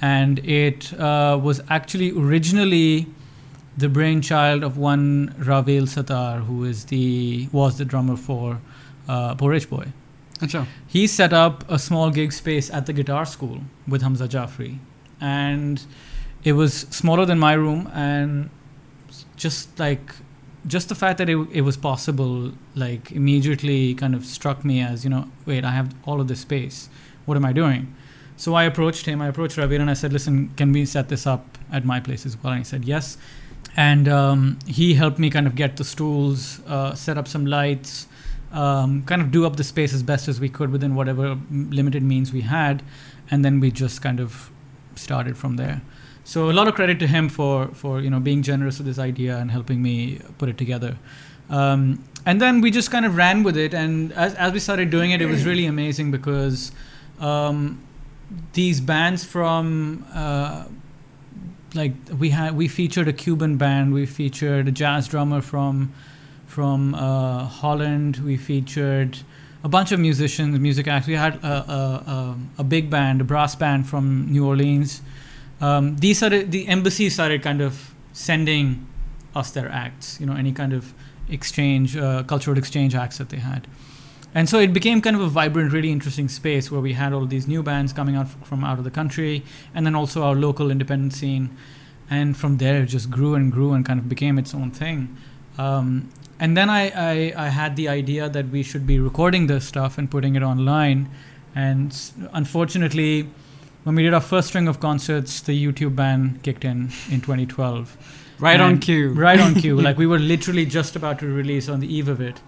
B: and it uh, was actually originally the brainchild of one Ravel Satar, who is the was the drummer for uh, Porridge Boy. He set up a small gig space at the guitar school with Hamza Jafri, and it was smaller than my room and just like just the fact that it, it was possible like immediately kind of struck me as you know wait i have all of this space. What am i doing? So i approached him. I approached ravi and i said listen can we set this up at my place as well? And he said yes. And um, he helped me kind of get the stools uh, set up some lights um, kind of do up the space as best as we could within whatever limited means we had. And then we just kind of started from there so a lot of credit to him for for you know being generous with this idea and helping me put it together. Um, and then we just kind of ran with it, and as as we started doing it, it was really amazing because um, these bands from uh, like we had we featured a Cuban band, we featured a jazz drummer from from uh, Holland, we featured a bunch of musicians, music acts. We had a, a, a, a big band, a brass band from New Orleans um, these started the embassies started kind of sending us their acts you know any kind of exchange uh, cultural exchange acts that they had. And so it became kind of a vibrant really interesting space where we had all these new bands coming out from out of the country and then also our local independent scene. And from there it just grew and grew and kind of became its own thing. Um, and then I, I, I had the idea that we should be recording this stuff and putting it online. And unfortunately when we did our first string of concerts, the YouTube ban kicked in in 2012.
A: right on cue
B: Right on cue. [LAUGHS] like we were literally just about to release on the eve of it.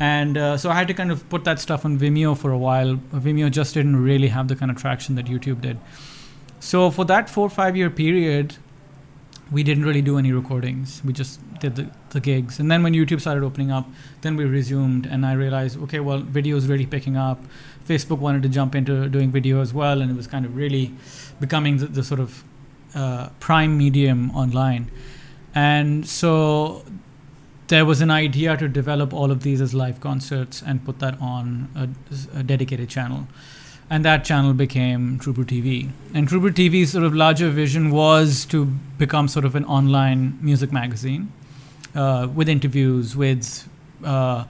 B: And uh, so I had to kind of put that stuff on Vimeo for a while. Vimeo just didn't really have the kind of traction that YouTube did. So for that four or five year period, we didn't really do any recordings. We just did the, the gigs. And then when YouTube started opening up, then we resumed. And I realized, okay, well, video is really picking up. Facebook wanted to jump into doing video as well. And it was kind of really becoming the, the sort of uh, prime medium online. And so there was an idea to develop all of these as live concerts and put that on a, a dedicated channel and that channel became True TV. And True TV's sort of larger vision was to become sort of an online music magazine uh, with interviews, with uh,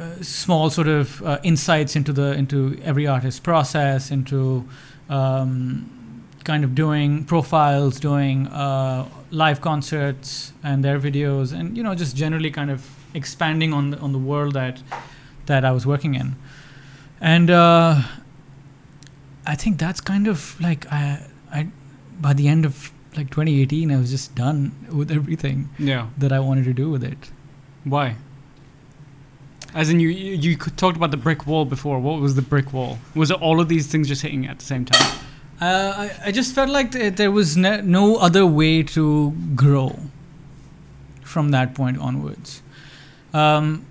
B: uh, small sort of uh, insights into the into every artist's process, into um, kind of doing profiles, doing uh, live concerts and their videos, and you know just generally kind of expanding on the, on the world that that I was working in and uh, I think that's kind of like I, I by the end of like 2018, I was just done with everything
A: Yeah.
B: that I wanted to do with it.
A: Why? As in, you you talked about the brick wall before. What was the brick wall? Was it all of these things just hitting at the same time?
B: Uh, I, I just felt like th- there was ne- no other way to grow from that point onwards. Um,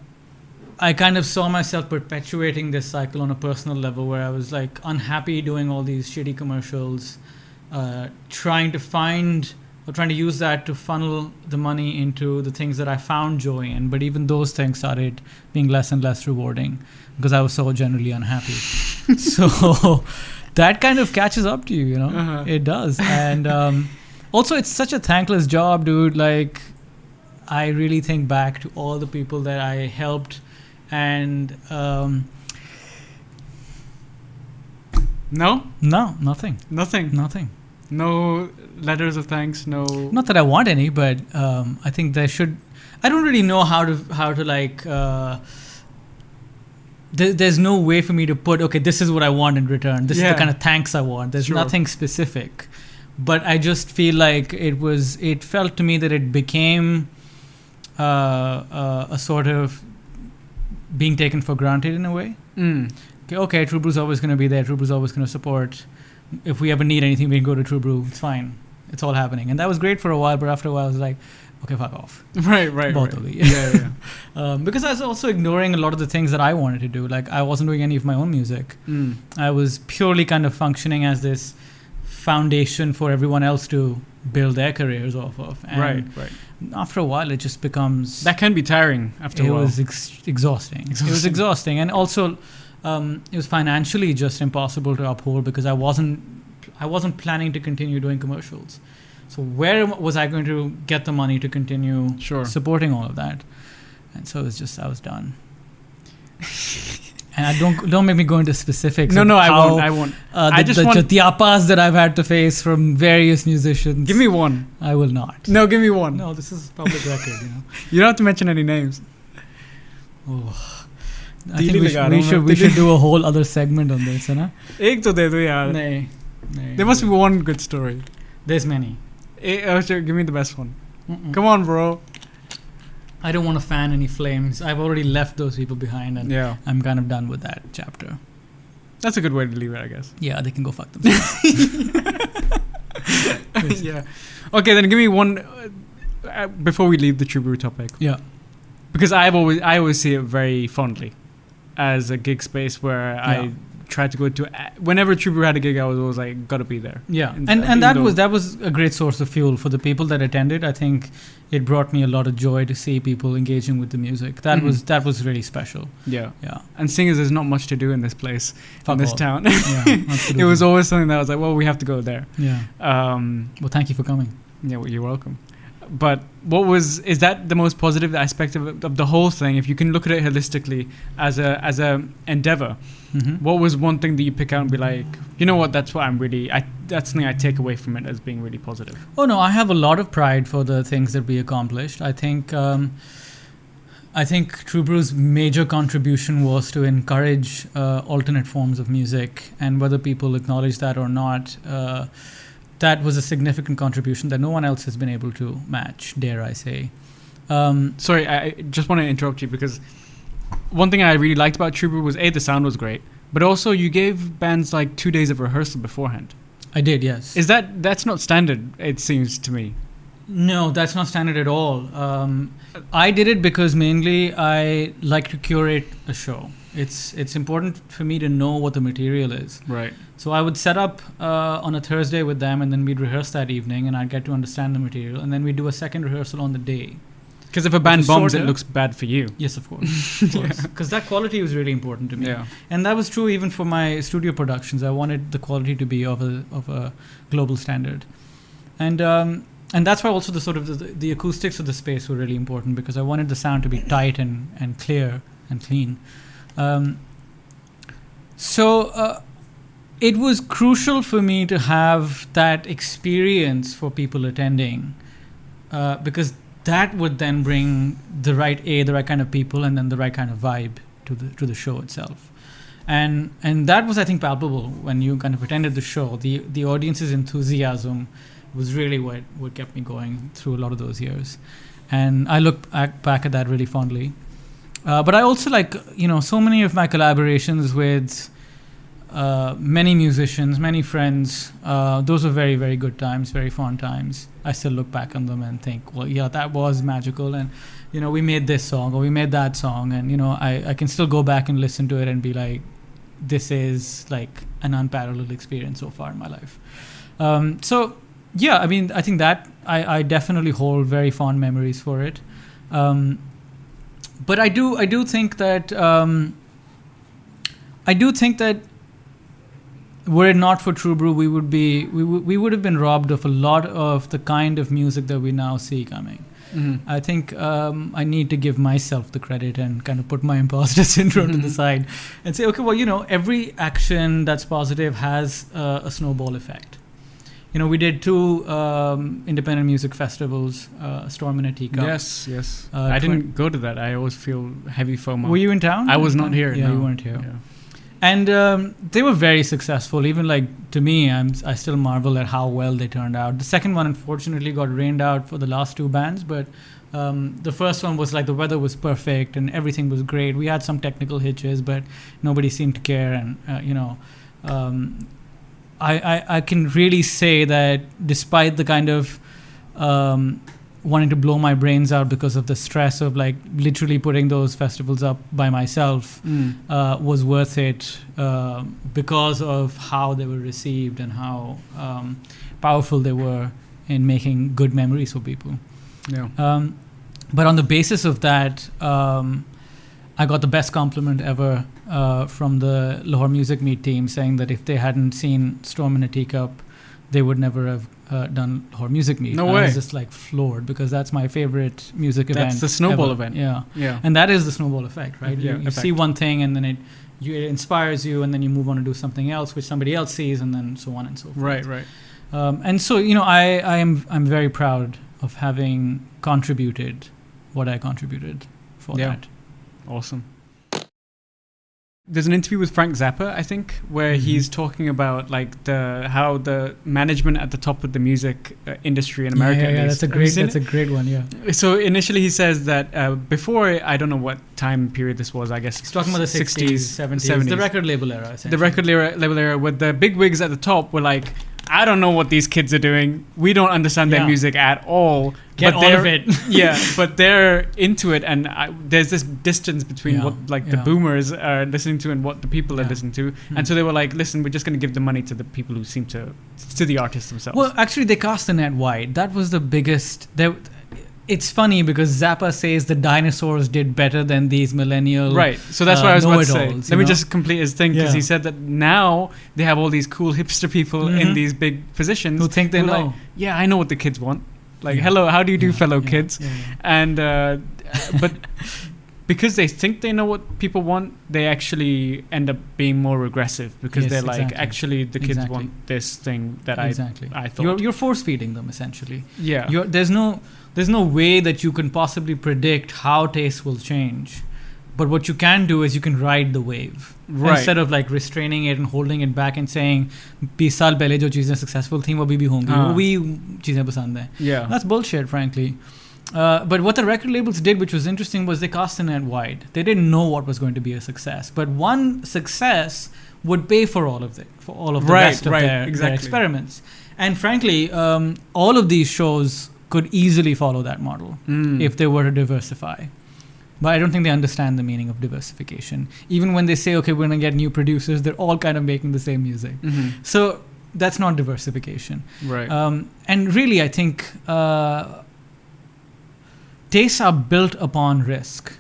B: I kind of saw myself perpetuating this cycle on a personal level where I was like unhappy doing all these shitty commercials, uh, trying to find or trying to use that to funnel the money into the things that I found joy in. But even those things started being less and less rewarding because I was so generally unhappy. [LAUGHS] so that kind of catches up to you, you know?
A: Uh-huh.
B: It does. And um, also, it's such a thankless job, dude. Like, I really think back to all the people that I helped and um,
A: No,
B: no, nothing,
A: nothing.
B: nothing.
A: No letters of thanks. No.
B: Not that I want any, but um, I think there should. I don't really know how to how to like. Uh, there, there's no way for me to put okay. This is what I want in return. This is the kind of thanks I want. There's
A: Sure.
B: nothing specific, but I just feel like it was. It felt to me that it became uh, uh, a sort of being taken for granted in a way.
A: Mm.
B: okay, okay, True Brew's always going to be there. True Brew's always going to support. If we ever need anything, we can go to True Brew. It's fine. It's all happening. And that was great for a while, but after a while, I was like, okay, fuck off. [LAUGHS]
A: Right, right,
B: Both
A: right.
B: of you.
A: Yeah, yeah. [LAUGHS]
B: Um, because I was also ignoring a lot of the things that I wanted to do. Like, I wasn't doing any of my own music.
A: Mm.
B: I was purely kind of functioning as this foundation for everyone else to build their careers off of. And
A: Right, right.
B: after a while, it just becomes.
A: That can be tiring after
B: it
A: a while.
B: It was ex- exhausting. [LAUGHS] It was
A: Exhausting.
B: exhausting, and also um, it was financially just impossible to uphold because I wasn't I wasn't planning to continue doing commercials. So where was I going to get the money to continue
A: Sure.
B: supporting all of that? And so it was just I was done. and I don't don't make me go into specifics.
A: no, no, I
B: how,
A: won't. I won't.
B: uh, the,
A: I just
B: the
A: want-
B: that I've had to face from various musicians.
A: Give me one.
B: I will not.
A: No, give me one.
B: No, this is public record. You know. [LAUGHS]
A: You don't have to mention any names.
B: Oh. I think we, we should we should do a whole other segment on this, है ना?
A: एक तो दे दो यार.
B: नहीं.
A: There must be one good story.
B: There's many.
A: Eh, sure, give me the best one.
B: Mm-mm.
A: Come on, bro.
B: I don't want to fan any flames. I've already left those people behind, and
A: yeah.
B: I'm kind of done with that chapter.
A: That's a good way to leave it, I guess.
B: Yeah, they can go fuck [LAUGHS] themselves. [LAUGHS]
A: yeah. Okay, then give me one uh, uh, before we leave the True Brew topic.
B: Yeah.
A: Because I've always I always see it very fondly as a gig space where
B: Yeah.
A: I tried to go to. Whenever Brew had a gig, I was always like, gotta be there.
B: yeah,
A: And
B: and and that was that was a great source of fuel for the people that attended. I think it brought me a lot of joy to see people engaging with the music. That
A: Mhm.
B: was that was really special.
A: Yeah.
B: Yeah,
A: And seeing as there's not much to do in this place,
B: fuck
A: in this
B: all.
A: town,
B: Yeah, [LAUGHS]
A: it was always something that I was like, well, we have to go there.
B: yeah.
A: Um,
B: Well, thank you for coming.
A: yeah, well, you're welcome. But what was is that the most positive aspect of, of the whole thing? If you can look at it holistically as a as a endeavor,
B: hmm
A: what was one thing that you pick out and be like, you know what, that's what I'm really, I that's something I take away from it as being really positive.
B: Oh no, I have a lot of pride for the things that we accomplished. I think um, I think True Brew's major contribution was to encourage uh, alternate forms of music, and whether people acknowledge that or not, uh, that was a significant contribution that no one else has been able to match. Dare I say? Um,
A: Sorry, I just want to interrupt you because one thing I really liked about Brew was a the sound was great, but also you gave bands like two days of rehearsal beforehand.
B: I did, yes.
A: Is that that's not standard? It seems to me.
B: No, that's not standard at all. Um, I did it because mainly I like to curate a show. It's it's important for me to know what the material is.
A: Right.
B: So I would set up uh, on a Thursday with them, and then we'd rehearse that evening, and I'd get to understand the material, and then we'd do a second rehearsal on the day.
A: Because if a band bombs, it looks bad for you.
B: Yes, of course, [LAUGHS] because that quality was really important to me.
A: Yeah.
B: and that was true even for my studio productions. I wanted the quality to be of a of a global standard, and um, and that's why also the sort of the, the acoustics of the space were really important because I wanted the sound to be tight and and clear and clean. Um, so uh, it was crucial for me to have that experience for people attending uh, because that would then bring the right a the right kind of people and then the right kind of vibe to the to the show itself. And and that was i think palpable when you kind of attended the show. The the audience's enthusiasm was really what what kept me going through a lot of those years. And i look back, back at that really fondly uh, but i also like you know so many of my collaborations with uh, many musicians, many friends. Uh, those were very, very good times, very fun times. I still look back on them and think, well, yeah, that was magical. And, you know, we made this song or we made that song. And, you know, I, I can still go back and listen to it and be like, this is like an unparalleled experience so far in my life. Um, so, yeah, I mean, I think that I, I definitely hold very fond memories for it. Um, but I do, I do think that, um, I do think that were it not for True Brew, we would be we, w- we would have been robbed of a lot of the kind of music that we now see coming.
A: Mm-hmm.
B: I think um, I need to give myself the credit and kind of put my imposter [LAUGHS] syndrome to the
A: Mhm.
B: side and say, okay, well, you know, every action that's positive has uh, a snowball effect. You know, we did two um, independent music festivals, uh, Storm in a Teacup.
A: Yes, yes.
B: Uh,
A: I didn't go to that. I always feel heavy FOMO.
B: Were you in town?
A: I was not here.
B: Yeah,
A: no.
B: you weren't here.
A: Yeah.
B: and um, they were very successful. Even like to me, I'm I still marvel at how well they turned out. The second one, unfortunately, got rained out for the last two bands, but um, the first one was like the weather was perfect and everything was great. We had some technical hitches, but nobody seemed to care, and uh, you know. Um, I, I, I can really say that despite the kind of um, wanting to blow my brains out because of the stress of like literally putting those festivals up by myself,
A: Mm.
B: uh, was worth it uh, because of how they were received and how um, powerful they were in making good memories for people.
A: Yeah.
B: Um, but on the basis of that, um, I got the best compliment ever uh, from the Lahore Music Meet team saying that if they hadn't seen Storm in a Teacup, they would never have uh, done Lahore Music Meet.
A: No
B: I
A: way.
B: was just like floored because that's my favorite music event.
A: That's the snowball
B: ever.
A: event.
B: Yeah
A: Yeah.
B: and that is the snowball effect right
A: Yeah,
B: you, you
A: effect.
B: see one thing and then it you, it inspires you and then you move on to do something else which somebody else sees and then so on and so forth
A: Right, right.
B: um, and so you know i i am i'm very proud of having contributed what i contributed for
A: Yeah.
B: that
A: Awesome. There's an interview with Frank Zappa, I think, where
B: Mhm.
A: he's talking about like the how the management at the top of the music uh, industry in America.
B: yeah,
A: at
B: yeah, that's a great that's a great one yeah
A: so initially he says that uh, before I don't know what time period this was. I guess
B: it's talking about the 60s 70s, the record label era
A: the record label, label era where the big wigs at the top were like, I don't know what these kids are doing. We don't understand their
B: Yeah.
A: music at all.
B: get
A: but
B: of it [LAUGHS]
A: yeah, [LAUGHS] but they're into it, and I, there's this distance between
B: Yeah,
A: what like the boomers are listening to and what the people are listening to.
B: Hmm.
A: And so they were like, "Listen, we're just going to give the money to the people who seem to to the artists themselves."
B: Well, actually, they cast the net wide. That was the biggest. There, it's funny because Zappa says the dinosaurs did better than these millennial.
A: right. So that's
B: uh,
A: what I was about to say. Let me
B: know?
A: just complete his thing because
B: Yeah.
A: he said that now they have all these cool hipster people in
B: Mhm.
A: these big positions
B: Who think they
A: who
B: know?
A: like, yeah, I know what the kids want. Like,
B: Yeah.
A: hello, how do you do,
B: Yeah,
A: fellow kids? and uh, but because they think they know what people want, they actually end up being more regressive because
B: Yes,
A: they're like,
B: exactly.
A: actually, the kids
B: Exactly.
A: want this thing that
B: exactly.
A: I I thought.
B: You're, you're force feeding them essentially.
A: yeah,
B: You're, there's no there's no way that you can possibly predict how taste will change. But what you can do is you can ride the wave
A: right.
B: instead of like restraining it and holding it back and saying बीस साल पहले जो चीज़ें successful थी वो अभी भी होंगी
A: हाँ.
B: वो भी चीज़ें पसंद हैं
A: yeah,
B: That's bullshit, frankly. Uh, but what the record labels did, which was interesting, was they cast the net wide. They didn't know what was going to be a success. But one success would pay for all of it, for all of the
A: Right,
B: rest of
A: right,
B: their, their
A: exactly.
B: experiments. And frankly, um, all of these shows could easily follow that model
A: Mm.
B: if they were to diversify. But I don't think they understand the meaning of diversification. Even when they say, okay, we're going to get new producers, they're all kind of making the same music.
A: Mhm.
B: So that's not diversification.
A: Right.
B: Um, and really, I think uh, tastes are built upon risk.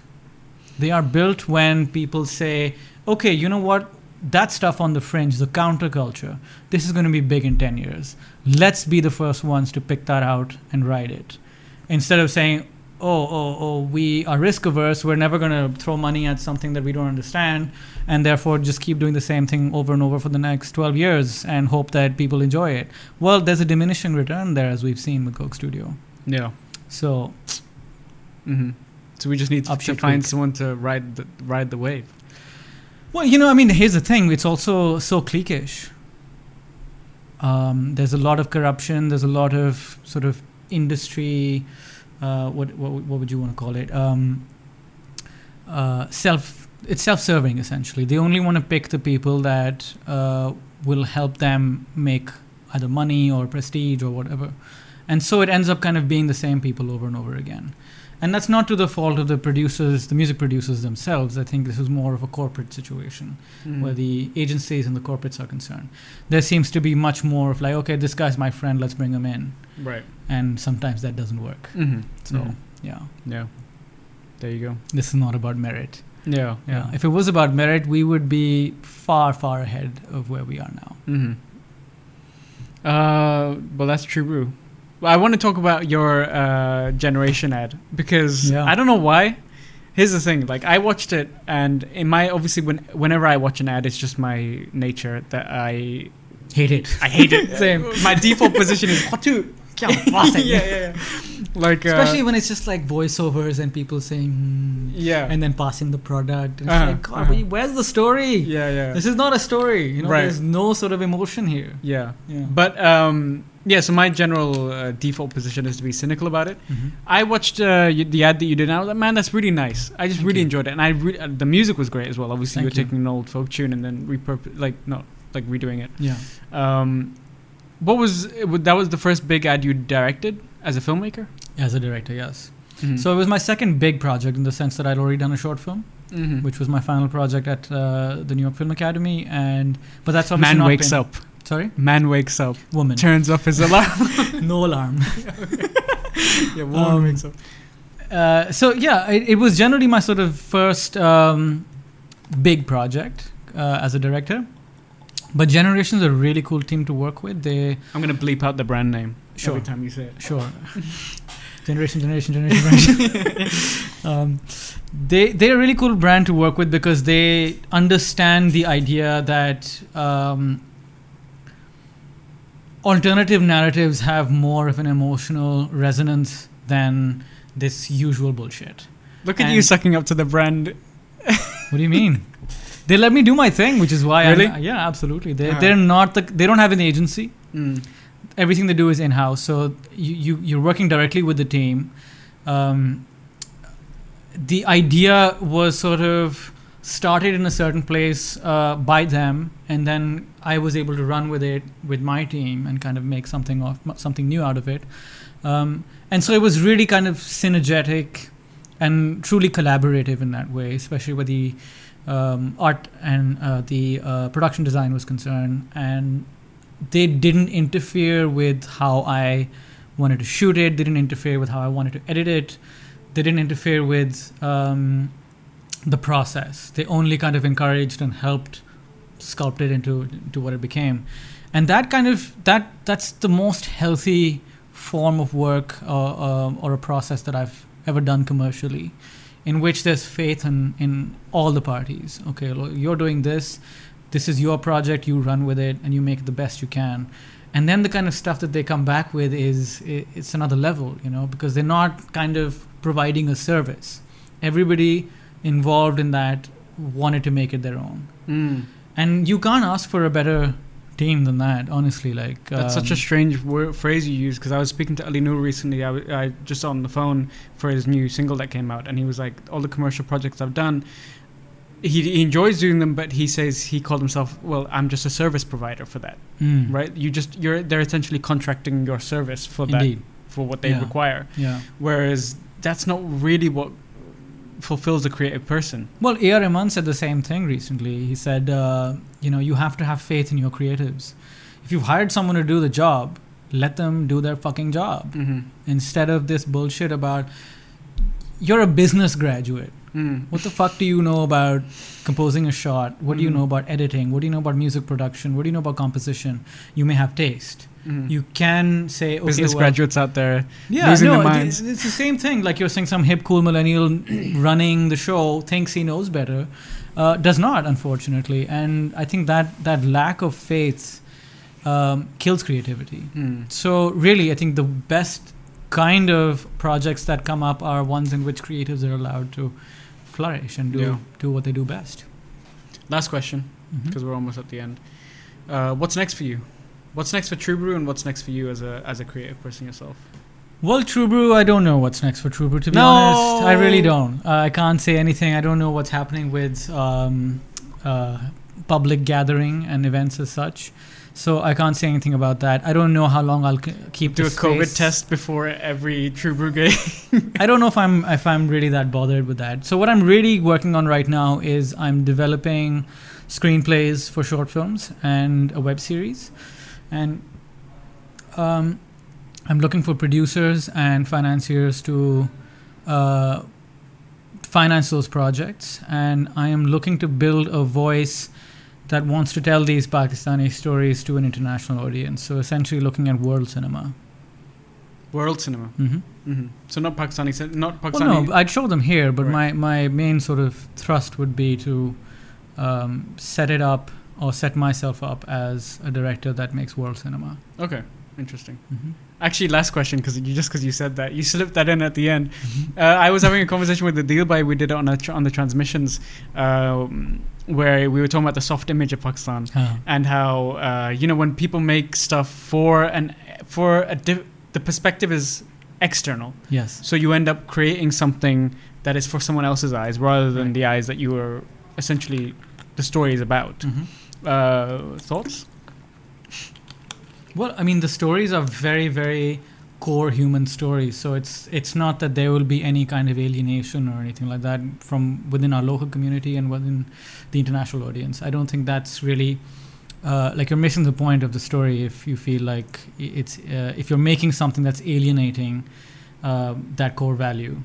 B: They are built when people say, okay, you know what? That stuff on the fringe, the counterculture, this is going to be big in 10 years. Let's be the first ones to pick that out and ride it. Instead of saying, oh, oh, oh, we are risk averse, we're never going to throw money at something that we don't understand, and therefore just keep doing the same thing over and over for the next 12 years and hope that people enjoy it. Well, there's a diminishing return there, as we've seen with Coke Studio.
A: yeah.
B: So,
A: hmm So we just need to, to find someone to ride the ride the wave.
B: Well, you know, I mean, here's the thing it's also so cliquish. Um, there's a lot of corruption, there's a lot of sort of industry, uh, what, what, what would you want to call it? Um, uh, self, it's self serving essentially. They only want to pick the people that uh, will help them make either money or prestige or whatever. And so it ends up kind of being the same people over and over again. And that's not to the fault of the producers, the music producers themselves. I think this is more of a corporate situation
A: Mm.
B: where the agencies and the corporates are concerned. There seems to be much more of like, okay, this guy's my friend, let's bring him in.
A: right.
B: And sometimes that doesn't work.
A: hmm
B: So, yeah,
A: yeah. There you go.
B: this is not about merit.
A: Yeah.
B: Yeah. If it was about merit, we would be far, far ahead of where we are now.
A: hmm Uh, well, that's true. I want to talk about your uh, generation ad because
B: Yeah.
A: I don't know why. Here's the thing: like I watched it, and in my obviously when whenever I watch an ad, it's just my nature that I
B: Hate it.
A: I hate it. [LAUGHS]
B: Same.
A: My default position is what to. [LAUGHS] yeah, yeah, yeah. [LAUGHS] Like uh,
B: Especially when it's just like voiceovers and people saying, hmm,
A: yeah,
B: and then passing the product. And it's
A: Uh-huh,
B: like, God,
A: uh-huh.
B: where's the story?
A: yeah, yeah,
B: This is not a story. You know,
A: Right.
B: there's no sort of emotion here.
A: yeah.
B: Yeah.
A: But um, yeah, so my general uh, default position is to be cynical about it.
B: Mhm.
A: I watched uh, the ad that you did, and I was like, man, that's really nice. I just
B: Thank
A: really
B: you.
A: enjoyed it, and I re- uh, the music was great as well. Obviously,
B: Thank
A: you
B: you.
A: taking an old folk tune and then repurpose, like not like redoing it.
B: Yeah.
A: Um, what was that? Was the first big ad you directed as a filmmaker?
B: As a director, yes.
A: Mhm.
B: So it was my second big project in the sense that I'd already done a short film,
A: Mhm.
B: which was my final project at uh, the New York Film Academy, and but that's obviously
A: man wakes
B: been-
A: up.
B: Sorry,
A: Man wakes up.
B: woman.
A: Turns off his alarm. [LAUGHS]
B: no alarm. [LAUGHS]
A: yeah, woman
B: Um,
A: wakes up.
B: Uh, so yeah, it, it was generally my sort of first um, big project uh, as a director. But Generations are a really cool team to work with. They
A: I'm gonna bleep out the brand name
B: Sure.
A: every time you say it.
B: Sure. [LAUGHS] generation, generation, generation, generation. [LAUGHS] um, they they're a really cool brand to work with because they understand the idea that um, alternative narratives have more of an emotional resonance than this usual bullshit.
A: Look at you sucking up to the brand.
B: What do you mean? [LAUGHS] they let me do my thing, which is why
A: Really?
B: I'm, yeah, absolutely. They
A: Uh-huh.
B: they're not the they don't have an agency.
A: Mm.
B: everything they do is in house. So you, you you're working directly with the team. Um, the idea was sort of started in a certain place uh, by them, and then I was able to run with it with my team and kind of make something of something new out of it. Um, and so it was really kind of synergetic and truly collaborative in that way, especially with the um, art and uh, the uh, production design was concerned, and they didn't interfere with how I wanted to shoot it. They didn't interfere with how I wanted to edit it. They didn't interfere with um, the process. They only kind of encouraged and helped sculpt it into into what it became. And that kind of that that's the most healthy form of work uh, um, or a process that I've ever done commercially, in which there's faith in in all the parties. Okay, lo- you're doing this this is your project you run with it and you make it the best you can and then the kind of stuff that they come back with is it's another level you know because they're not kind of providing a service everybody involved in that wanted to make it their own
A: Mm.
B: and you can't ask for a better team than that honestly like
A: That's such a
B: um,
A: strange word, phrase you use because I was speaking to Ali Noor recently. I, w- I just on the phone for his new single that came out, and he was like, "All the commercial projects I've done, he, he enjoys doing them, but he says he called himself, well, I'm just a service provider for that,
B: Mm.
A: right? You just you're they're essentially contracting your service for
B: Indeed.
A: that for what they
B: Yeah.
A: require.
B: Yeah.
A: Whereas that's not really what fulfills a creative person.
B: Well, A.R. Rahman said the same thing recently. He said, uh, you know, you have to have faith in your creatives. If you've hired someone to do the job, let them do their fucking job
A: Mm-hmm.
B: instead of this bullshit about you're a business graduate.
A: Mm.
B: What the fuck do you know about composing a shot? What do you
A: Mm.
B: know about editing? What do you know about music production? What do you know about composition? You may have taste.
A: Mm.
B: You can say, okay,
A: business
B: well,
A: graduates out there.
B: yeah,
A: losing
B: no,
A: their
B: it-
A: minds.
B: it's the same thing. Like you're saying, some hip, cool millennial [CLEARS THROAT] running the show thinks he knows better, uh, does not, unfortunately. And I think that that lack of faith um, kills creativity.
A: Mm.
B: So really, I think the best kind of projects that come up are ones in which creatives are allowed to flourish and do
A: Yeah.
B: do what they do best.
A: Last question, because we're almost at the end. Uh, what's next for you? What's next for True Brew, and what's next for you as a as a creative person yourself?
B: Well, True Brew, I don't know what's next for True Brew. To be
A: No!
B: honest, I really don't. Uh, I can't say anything. I don't know what's happening with um, uh, public gathering and events as such. So I can't say anything about that. I don't know how long I'll c- keep
A: Do a
B: the
A: COVID
B: space.
A: test before every True Brew game. [LAUGHS]
B: I don't know if I'm if I'm really that bothered with that. So what I'm really working on right now is I'm developing screenplays for short films and a web series, and um, I'm looking for producers and financiers to uh, finance those projects. And I am looking to build a voice that wants to tell these Pakistani stories to an international audience. So essentially, looking at world cinema.
A: World cinema.
B: hmm
A: hmm So not Pakistani, not
B: Well, no, I'd show them here, but
A: Right.
B: my, my main sort of thrust would be to um, set it up or set myself up as a director that makes world cinema.
A: okay, interesting.
B: hmm
A: Actually, last question because you just because you said that you slipped that in at the end. Uh, I was having a conversation with the deal by we did it on a tr- on the transmissions um, where we were talking about the soft image of Pakistan and how uh, you know when people make stuff for an for a diff- the perspective is external,
B: Yes.
A: so you end up creating something that is for someone else's eyes rather than
B: Right.
A: the eyes that you were essentially the story is about.
B: hmm
A: Uh, thoughts?
B: Well, I mean, the stories are very, very core human stories. So it's it's not that there will be any kind of alienation or anything like that from within our local community and within the international audience. I don't think that's really uh, like you're missing the point of the story if you feel like it's uh, if you're making something that's alienating uh, that core value.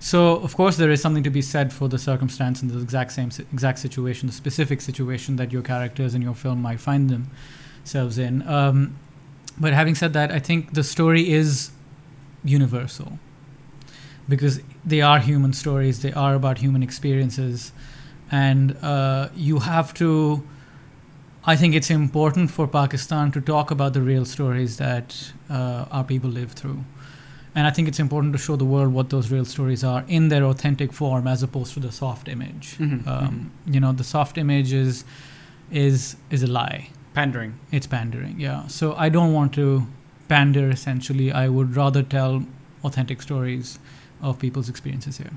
B: So of course there is something to be said for the circumstance and the exact same exact situation, the specific situation that your characters in your film might find themselves in. Um, but having said that, I think the story is universal because they are human stories. They are about human experiences, and uh, you have to. I think it's important for Pakistan to talk about the real stories that uh, our people live through. And I think it's important to show the world what those real stories are in their authentic form as opposed to the soft image.
A: Mhm,
B: Um, you know, the soft image is, is, is a lie.
A: Pandering.
B: It's pandering, yeah. So I don't want to pander essentially. I would rather tell authentic stories of people's experiences here.